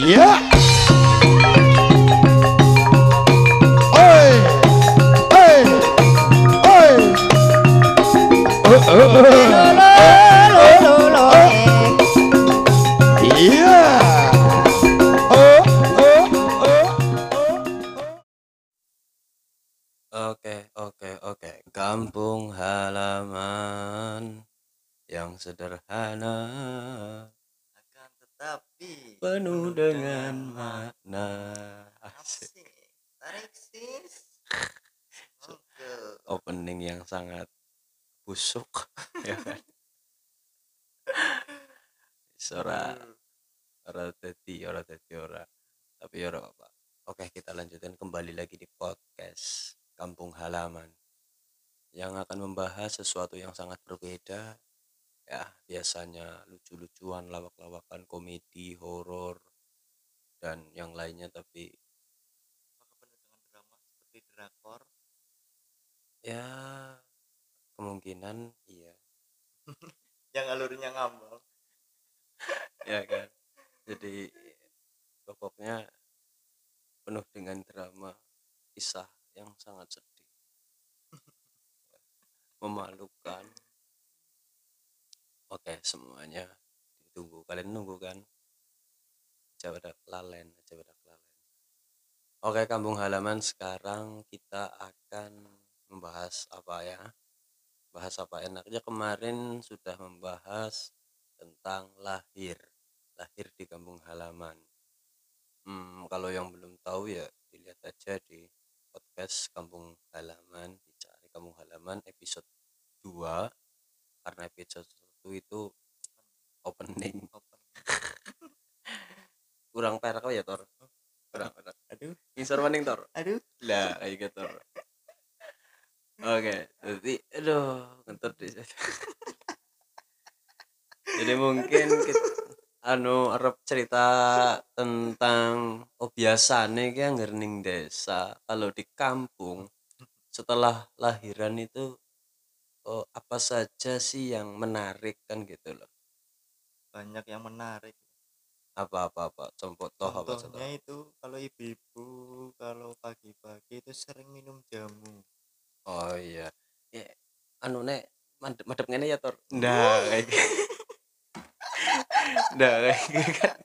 Iya. Busuk, ya kan? Sora, ora dadi, ora dadi ora. Tapi ya ora apa. Oke, kita lanjutkan kembali lagi di podcast Kampung Halaman yang akan membahas sesuatu yang sangat berbeda. Ya, biasanya lucu-lucuan, lawak-lawakan, komedi, horor, dan yang lainnya. Tapi apakah penuh dengan drama seperti drakor ya kemungkinan iya, yang alurnya ngambang ya kan. Jadi pokoknya penuh dengan drama, kisah yang sangat sedih, memalukan. Oke, semuanya ditunggu. Kalian nunggu kan? Pada lalen, pada lalen. Oke, kampung halaman sekarang kita akan membahas apa ya? Bahas apa? Enaknya kemarin sudah membahas tentang lahir. Lahir di kampung halaman. Hmm, kalau yang belum tahu ya dilihat aja di podcast kampung halaman, dicari kampung halaman episode 2 karena episode 1 itu opening. Open kurang perak ya Tor? Kurang perak. Aduh. Insur maning Tor? Aduh. Lah kayak gitu Tor oke jadi aduh ngentot di jadi mungkin kita, anu arep cerita tentang oh biasane ki anggar ning desa. Kalau di kampung setelah lahiran itu oh, apa saja sih yang menarik kan gitu loh. Banyak yang menarik. Apa apa apa? Contoh apa contoh? itu kalau ibu-ibu kalau pagi-pagi itu sering minum jamu Oh iya. Ya, anu nek madep ngene ya Tor. Ndak kayak gitu. Ndak kayak gitu kan.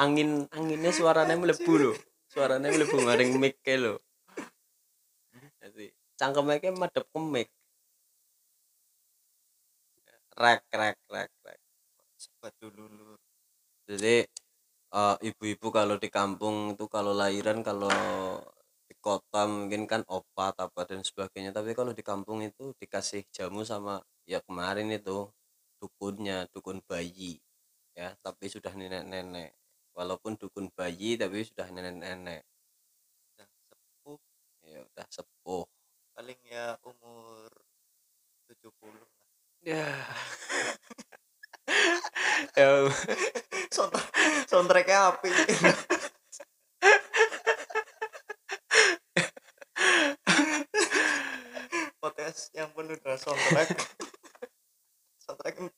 Angin anginnya suaranya melebu lho. Suaranya melebu maring mic ke lho. Jadi cangkeme ke madep ke mic. Rek rek rek rek. sebat dulu Jadi eh, ibu-ibu kalau di kampung itu kalau lahiran kalau kota mungkin kan obat apa dan sebagainya. Tapi kalau di kampung itu dikasih jamu sama ya kemarin itu dukunnya dukun bayi ya. Tapi sudah nenek-nenek. Walaupun dukun bayi tapi sudah nenek-nenek. Udah sepuh ya udah sepuh. Paling ya umur 70 lah. Ya. Ya Sound- soundtracknya api podcast yang penuh dengan soundtrack. Soundtrack itu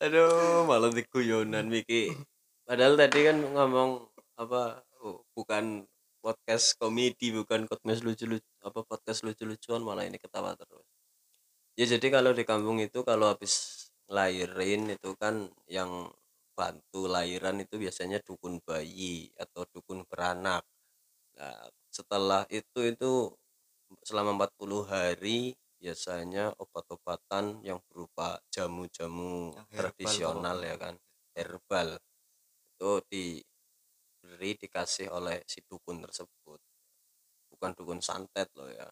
aduh malah diguyonan Miki. Padahal tadi kan ngomong apa oh, bukan podcast komedi bukan podcast lucu lucu apa podcast lucu lucuan malah ini ketawa terus. Ya jadi kalau di kampung itu kalau habis lahirin itu kan yang bantu lahiran itu biasanya dukun bayi atau dukun beranak. Nah setelah itu itu selama 40 hari biasanya obat-obatan yang berupa jamu-jamu tradisional ya kan herbal itu diberi dikasih oleh si dukun tersebut. Bukan dukun santet loh ya.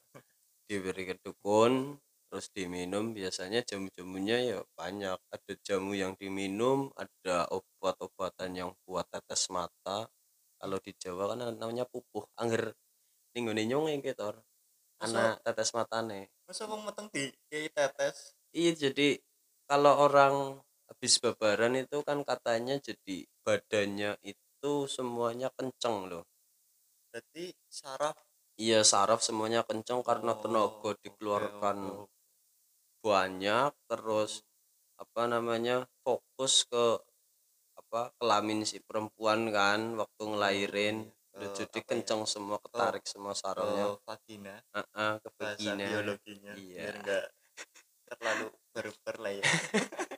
Diberi ke dukun terus diminum biasanya jamu-jamunya ya banyak. Ada jamu yang diminum ada obat-obatan yang buat tetes mata. Kalau di Jawa kan namanya pupuh angger ninggone nyong gitu anak tetes matane. masa mau meteng di kayak tetes? Iya jadi kalau orang habis babaran itu kan katanya jadi badannya itu semuanya kenceng loh. berarti saraf? Iya saraf semuanya kenceng karena Oh, tenaga dikeluarkan oke, oke. banyak terus apa namanya fokus ke apa kelamin si perempuan kan waktu ngelahirin. Oh, udah ke jadi apa ya, kenceng semua ketarik semua sarafnya ke vagina. Heeh, ke bahasa vagina. biologinya Iya. biar enggak terlalu berber lah ya.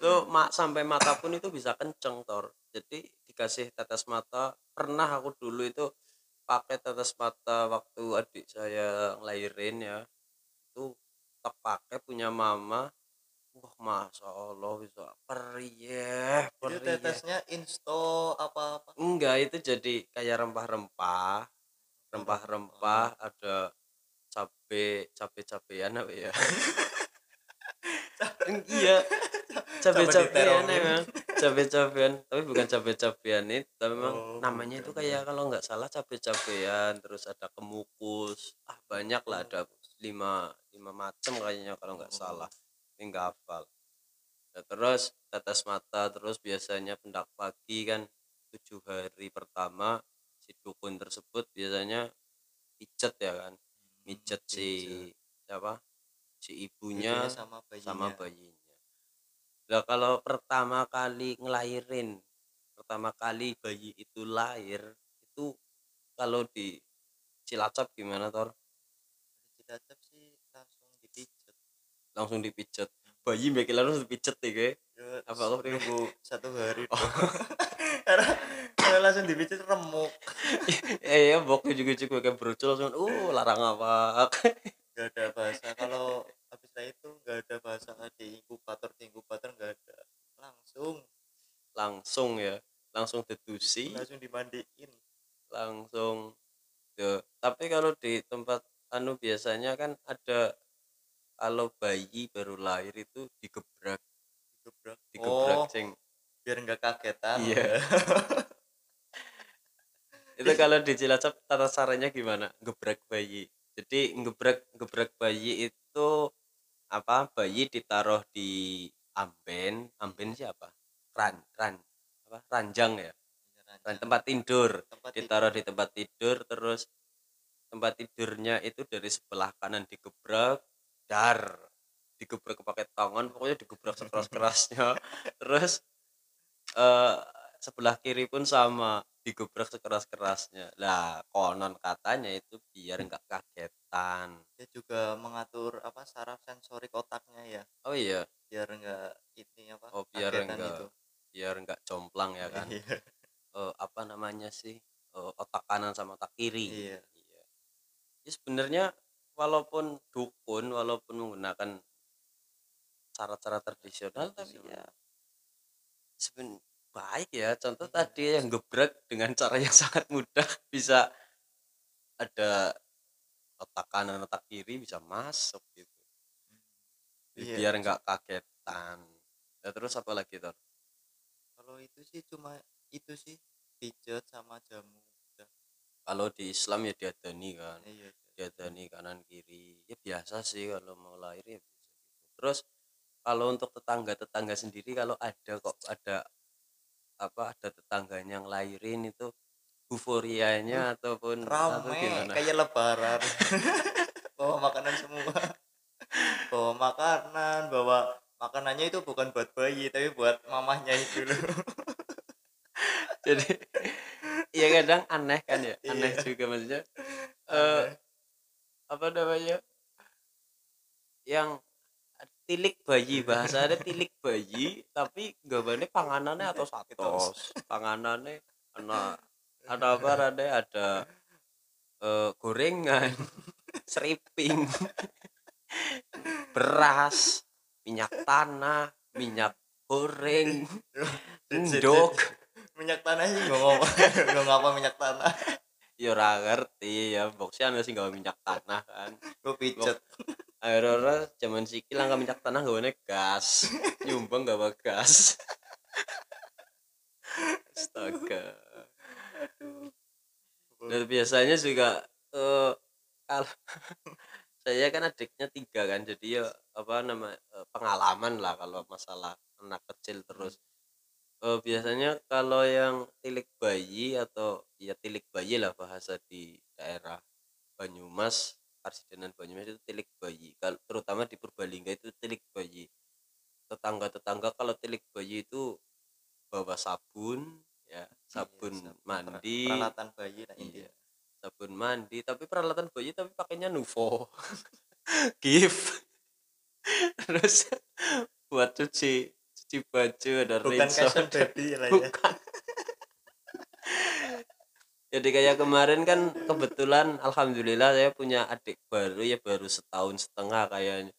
Itu mak sampai mata pun itu bisa kenceng tor jadi dikasih tetes mata. Pernah aku dulu itu pakai tetes mata waktu adik saya ngelahirin ya. Itu tak pakai punya mama wah masya allah bisa perih itu perih tetesnya insto apa apa enggak itu jadi kayak rempah-rempah. Rempah-rempah ada cabe cabe cabean apa ya? Iya. Cabe cabean diterongin. emang cabe cabean tapi bukan cabe cabean itu tapi memang Oh, namanya itu kayak kalau nggak salah cabe cabean terus ada kemukus. Ah banyak lah ada lima lima macam kayaknya kalau nggak Oh. salah ini nggak hafal Nah, terus tetes mata terus biasanya pendak pagi kan tujuh hari pertama si dukun tersebut biasanya pijet ya kan mijet si siapa si ibunya Ibunya sama bayinya sama bayinya. Nah kalau pertama kali ngelahirin, pertama kali bayi itu lahir, itu kalau di Cilacap gimana Tor? Cilacap sih Langsung dipijet. Bayi mbak harus dipijet nih kayak. Ya, Apa dia? nunggu satu hari Oh. karena langsung dipijet remuk eh ya boknya juga juga kayak brocol langsung, uh larang apa? nggak ada bahasa kalau habis itu nggak ada bahasa di inkubator di inkubator nggak ada langsung langsung ya, langsung dedusi, langsung dimandiin langsung. Tuh. Tapi kalau di tempat anu biasanya kan ada kalau bayi baru lahir itu digebrak digebrak digebrak oh ceng biar nggak kagetan. Iya. itu kalau di Cilacap tata caranya gimana? Gebrak bayi. Jadi gebrak gebrak bayi itu apa? Bayi ditaruh di amben. Amben siapa? Ran ran apa? Ranjang ya? Ran, tempat tidur. Tempat ditaruh di tempat tidur terus tempat tidurnya itu dari sebelah kanan digebrak dar digebrak pakai tangan pokoknya digebrak sekeras kerasnya terus eh sebelah kiri pun sama digebrak sekeras kerasnya lah konon katanya itu biar nggak kagetan. Dia juga mengatur apa saraf sensorik otaknya ya. Oh iya. Biar nggak ini apa oh biar enggak gitu. biar nggak jomplang ya kan. Eh, apa namanya sih? Eh, otak kanan sama otak kiri. Iya. iya. Ya, sebenarnya walaupun dukun walaupun menggunakan cara-cara tradisional tapi ya seben baik ya. Contoh tadi yang gebrak dengan cara yang sangat mudah bisa ada otak kanan otak kiri bisa masuk gitu. Iya. biar nggak kagetan. Ya, terus apa lagi Tor? kalau itu sih cuma itu sih pijat sama jamu kalau di Islam ya diadani kan. Iya diadani kanan kiri. Ya biasa sih kalau mau lahir ya bisa gitu. terus kalau untuk tetangga tetangga sendiri kalau ada kok ada apa ada tetangganya yang lahirin itu euforianya ataupun atau rame gimana? kayak lebaran. Bawa makanan semua. Bawa makanan bawa makanannya itu bukan buat bayi tapi buat mamahnya itu loh. Jadi ya kadang aneh kan ya? Aneh Iya. juga maksudnya. Eh Aneh. Apa namanya? Yang tilik bayi bahasa ada tilik bayi tapi gambarnya panganannya atau satos panganannya ana ada apa ada ada eh, gorengan seriping beras minyak tanah minyak goreng endok minyak tanah sih nggak ngomong nggak ngapa minyak tanah ya ora ngerti ya. Boxnya anu sih gawe minyak tanah kan. Gue pijet. Akhirnya zaman sikil langkah minyak tanah gak gas. Nyumbang gak gas. Astaga. Dan biasanya juga eh kalau saya kan adiknya tiga kan. Jadi ya apa nama eh, pengalaman lah kalau masalah anak kecil terus. Eh, biasanya kalau yang tilik bayi atau ya tilik bayi lah bahasa di daerah Banyumas Karsidenan Banyumas itu tilik bayi. Kalau terutama di Purbalingga itu tilik bayi. Bayi itu bawa sabun ya sabun Iya, sabun, mandi. peralatan bayi lah Iya. sabun mandi. Tapi peralatan bayi tapi pakainya Nuvo. Gift. Terus buat cuci cuci baju ada bukan rinso casual baby lah ya. bukan jadi kayak kemarin kan kebetulan alhamdulillah saya punya adik baru ya baru setahun setengah kayaknya.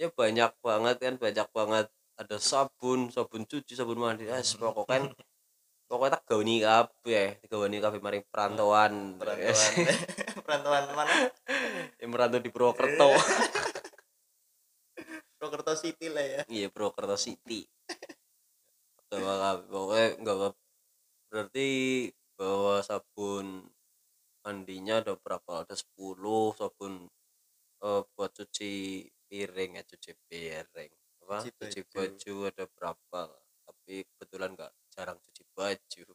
Ya banyak banget kan banyak banget. Ada sabun sabun cuci sabun mandi es pokoknya pokoknya tak gauni kabeh gauni kabeh mari perantauan. Perantauan. Perantauan mana? Yang merantau di Purwokerto. Purwokerto City lah ya. Iya Purwokerto City. Bawa kabeh pokoknya nggak apa- berarti bawa sabun mandinya ada berapa? Ada 10 sabun eh, buat cuci piring ya cuci piring. Apa? Cuci cuci, baju. ada berapa tapi kebetulan nggak jarang cuci baju.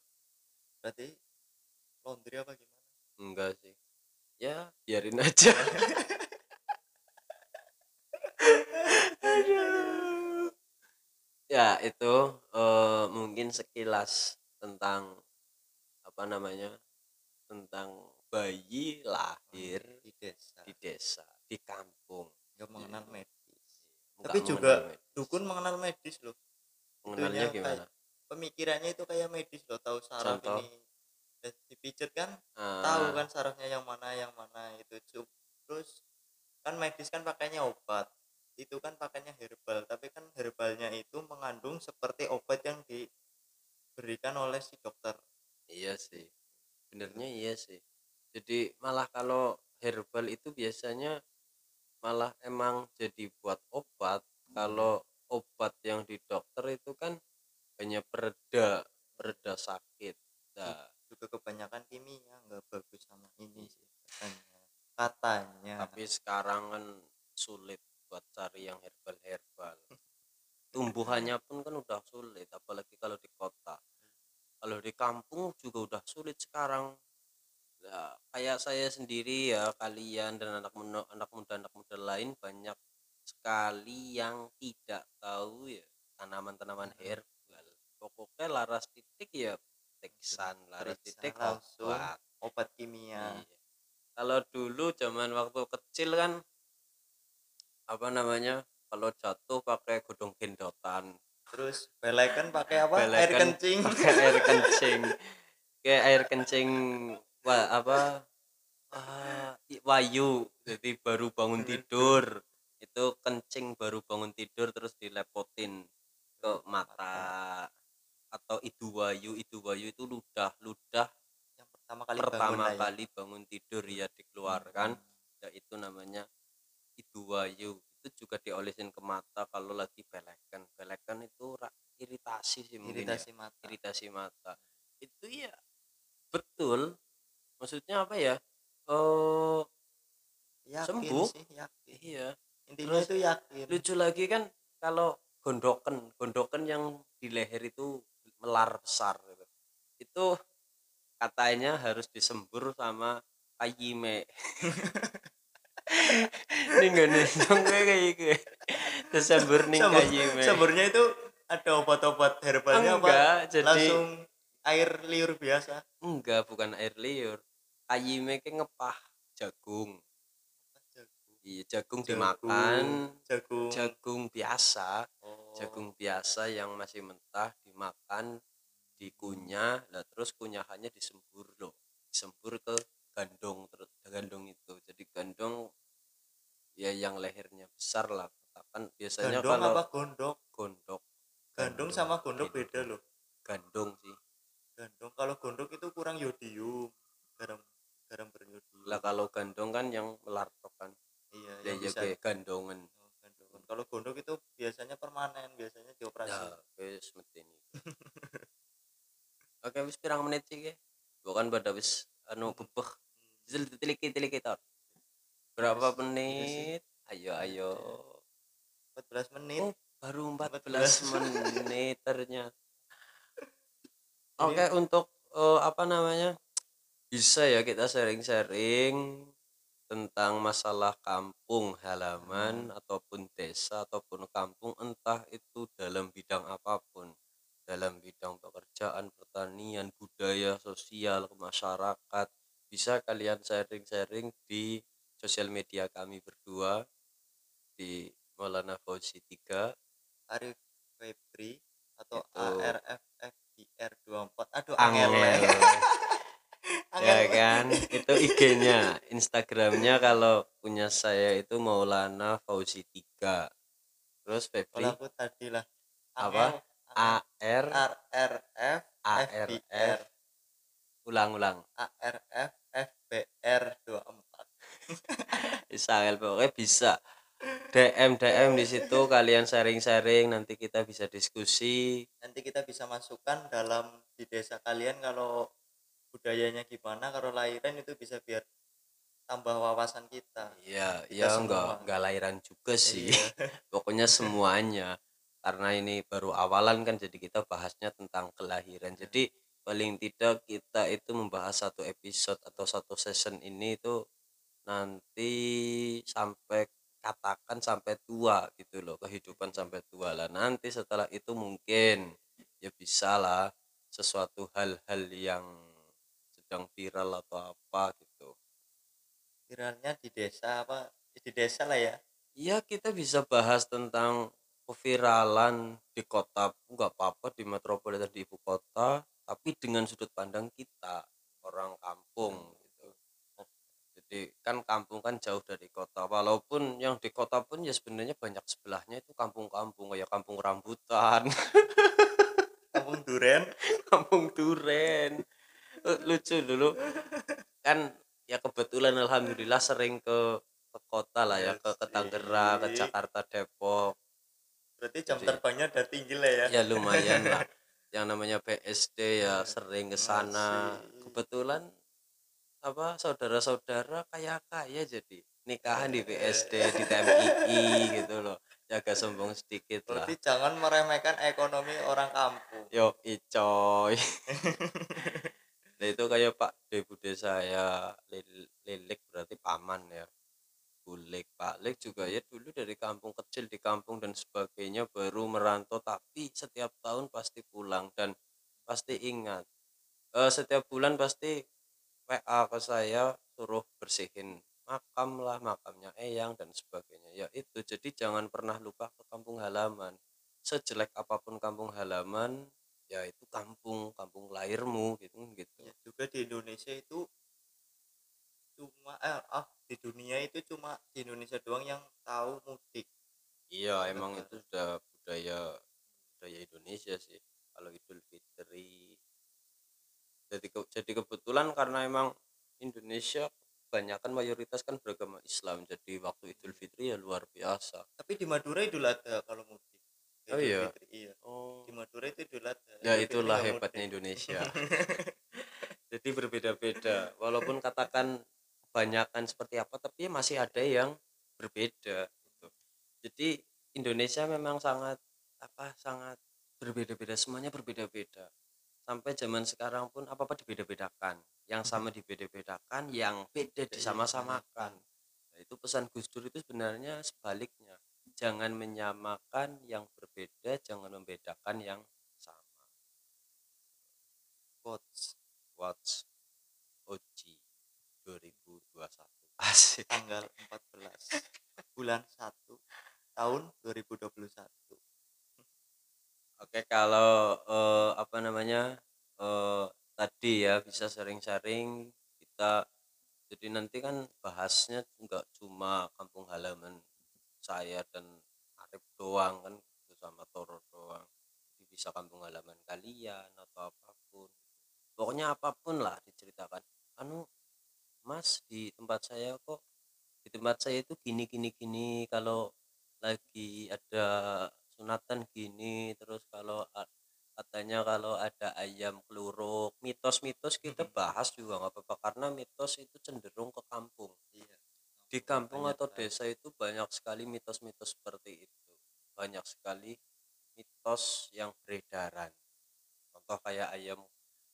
Berarti laundry apa gimana? Enggak sih. Ya biarin aja. Ya itu eh, mungkin sekilas tentang apa namanya tentang bayi lahir di desa. di desa di kampung. Nggak mengenal medis. Nggak Tapi juga medis. dukun mengenal medis loh. Mengenalnya gimana? pemikirannya itu kayak medis loh tahu saraf Contoh? ini. Dan dipijet kan Ah, tahu kan sarafnya yang mana yang mana itu. Terus kan medis kan pakainya obat. Itu kan pakainya herbal tapi kan herbalnya itu mengandung seperti obat yang diberikan oleh si dokter Iya sih. Benernya iya sih. Jadi malah kalau herbal itu biasanya malah emang jadi buat obat. Kalau obat yang di dokter itu kan hanya pereda, pereda sakit. Nah, juga kebanyakan kimia nggak bagus sama ini sih katanya katanya tapi sekarang kan sulit buat cari yang herbal-herbal. Tumbuhannya pun kan udah sulit, apalagi kalau di. Kalau di kampung juga udah sulit sekarang. Nah, kayak saya sendiri ya, kalian dan anak muda, anak muda, anak muda lain banyak sekali yang tidak tahu ya tanaman-tanaman herbal. Pokoknya laras titik ya teksan, laras titik langsung. obat. obat kimia Iya. Kalau dulu zaman waktu kecil kan apa namanya? Kalau jatuh pakai godong gendotan, terus belekan pakai apa air kencing pakai air kencing. Kayak air kencing wah apa? i- wayu. Jadi baru bangun tidur. Itu kencing baru bangun tidur terus dilepotin ke mata atau idu wayu, idu wayu itu ludah, ludah yang pertama kali bangun pertama lah ya. kali bangun tidur ya dikeluarkan ya itu namanya itu wayu itu juga diolesin ke mata kalau lagi belekan belekan itu ra- iritasi sih mungkin iritasi ya. mata iritasi mata itu ya betul maksudnya apa oh yakin sembuh. sih yakin. Iya. Intinya Terus itu yakin. lucu lagi kan kalau gondoken gondoken yang di leher itu melar besar gitu. itu katanya harus disembur sama kayime ini gak nih kayak gitu disembur nih kayime semburnya itu ada obat-obat herbalnya apa? Enggak jadi langsung air liur biasa. Enggak bukan air liur kayime kayak ngepah jagung. Iya jagung, dimakan. jagung. Jagung biasa. Oh. jagung biasa yang masih mentah dimakan dikunyah. Lah terus kunyahannya disembur loh. Disembur ke gandong terus gandong itu. Jadi gandong ya yang lehernya besar lah. Katakan biasanya gandong kalau apa gondok? Gondok. Gandong sama gondok beda loh. Gandong sih. Gandong kalau gondok itu kurang yodium garam garam beryodium lah kalau gandong kan yang melartok kan? Iya ya yang ya bisa gandongan. Oh, gandongan. kalau gondok itu biasanya permanen biasanya dioperasi. Ya wis ini oke wis pirang menit sih ke bukan pada wis anu bebeh tiliki tiliki tor. Berapa Wis, menit? ayo ayo. 14 menit. Oh, baru 14 14. menit ternyata. Oke untuk eh, apa namanya bisa ya kita sharing-sharing tentang masalah kampung halaman ataupun desa ataupun kampung entah itu dalam bidang apa pun. Dalam bidang pekerjaan, pertanian, budaya, sosial, masyarakat, bisa kalian sharing-sharing di sosial media kami berdua di Maulana Fauzi 3 Arif Febri atau Itu. ARFFBR24 aduh Angel angel itu IG-nya Instagramnya kalau punya saya itu Maulana Fauzi 3 terus Febri? Kalau aku tadi lah Apa? Angel, AR ARF ARF FBR ulang-ulang ARF FBR24 Israel pokoknya bisa. DM DM di situ kalian sharing-sharing nanti kita bisa diskusi. Nanti kita bisa masukkan dalam di desa kalian kalau budayanya gimana kalau lahiran itu bisa biar tambah wawasan kita Iya, Kita ya semua. enggak enggak lahiran juga sih. Iya. Pokoknya semuanya. Karena ini baru awalan kan jadi kita bahasnya tentang kelahiran. Jadi paling tidak kita itu membahas satu episode atau satu season ini itu nanti sampai katakan sampai tua gitu loh, kehidupan sampai tua lah. Nanti setelah itu mungkin ya bisa lah sesuatu hal-hal yang sedang viral atau apa gitu. viralnya di desa apa di desa lah ya? Iya kita bisa bahas tentang keviralan di kota nggak apa-apa di metropolitan di ibu kota tapi dengan sudut pandang kita orang kampung gitu. Jadi kan kampung kan jauh dari kota walaupun yang di kota pun ya sebenarnya banyak sebelahnya itu kampung-kampung kayak kampung rambutan. Kampung duren. Kampung duren. Eh, lucu dulu. Kan ya kebetulan alhamdulillah sering ke ke kota lah ya ke, ke Tangerang ke. Jakarta Depok. Berarti jam Jadi- terbangnya udah tinggi lah ya. Ya lumayan lah. Yang namanya BSD ya sering ke sana. Kebetulan apa saudara-saudara kaya kaya jadi nikahan di BSD di TMII gitu loh. Jaga sombong sedikit lah. Berarti jangan meremehkan ekonomi orang kampung. Yo icoy nah itu kayak Pak De Bude saya Lil- Lilik berarti paman ya. Bulik Pak Lik juga ya dulu dari kampung kecil di kampung dan sebagainya baru merantau tapi setiap tahun pasti pulang dan pasti ingat. Eh, setiap bulan pasti WA ke saya suruh bersihin makam lah makamnya Eyang dan sebagainya. Ya itu jadi jangan pernah lupa ke kampung halaman. Sejelek apa pun kampung halaman ya itu kampung kampung lahirmu gitu gitu. Ya juga di Indonesia itu cuma eh, ah di dunia itu cuma di Indonesia doang yang tahu mudik. Iya emang itu sudah budaya budaya Indonesia sih kalau Idul Fitri. Jadi ke- jadi kebetulan karena emang Indonesia kebanyakan mayoritas kan beragama Islam jadi waktu Idul Fitri ya luar biasa. Tapi di Madura Idul Adha kalau mudik Oh Idul iya? Fitri, iya. Oh. Di Madura itu Idul Adha ya Fitri itulah hebatnya. Indonesia. Jadi berbeda-beda. Walaupun katakan kebanyakan seperti apa tapi masih ada yang berbeda gitu. jadi Indonesia memang sangat apa sangat berbeda-beda semuanya berbeda-beda. Sampai zaman sekarang pun apa apa dibeda-bedakan. Yang sama dibeda-bedakan yang beda disama-samakan. Nah, itu pesan Gus Dur itu sebenarnya sebaliknya jangan menyamakan yang berbeda jangan membedakan yang sama. Quotes Watch OG 2021 asik. Tanggal 14 bulan 1 tahun 2021 Oke, kalau eh, apa namanya eh, tadi ya bisa sering-sering kita jadi nanti kan bahasnya nggak cuma kampung halaman saya dan Arif doang kan gitu, sama Toro doang. Jadi bisa kampung halaman kalian atau apa pun. Pokoknya apa pun lah diceritakan. Anu, Mas di tempat saya kok di tempat saya itu gini gini gini kalau lagi ada sunatan gini terus kalau katanya kalau ada ayam keluruk mitos-mitos kita bahas juga nggak apa-apa karena mitos itu cenderung ke kampung iya di kampung Banyak atau banget. desa itu banyak sekali mitos-mitos seperti itu. Banyak sekali mitos yang beredaran. Contoh kayak ayam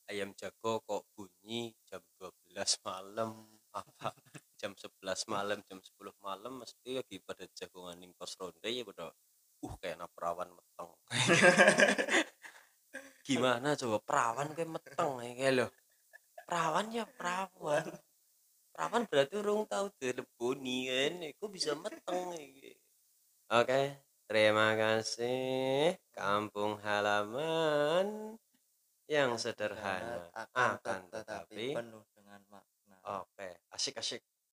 ayam jago kok bunyi jam 12 malam apa? Jam 11 malam jam 10 malam mesti lagi pada jagongan ning pos ronde ya pada uh kayak anak perawan meteng. Gimana coba? Perawan kayak meteng ya loh perawan ya perawan perawan berarti urung tahu dileboni kan kok bisa meteng iki. Oke terima kasih kampung halaman yang sederhana akan tetapi penuh dengan makna. Oke asik asik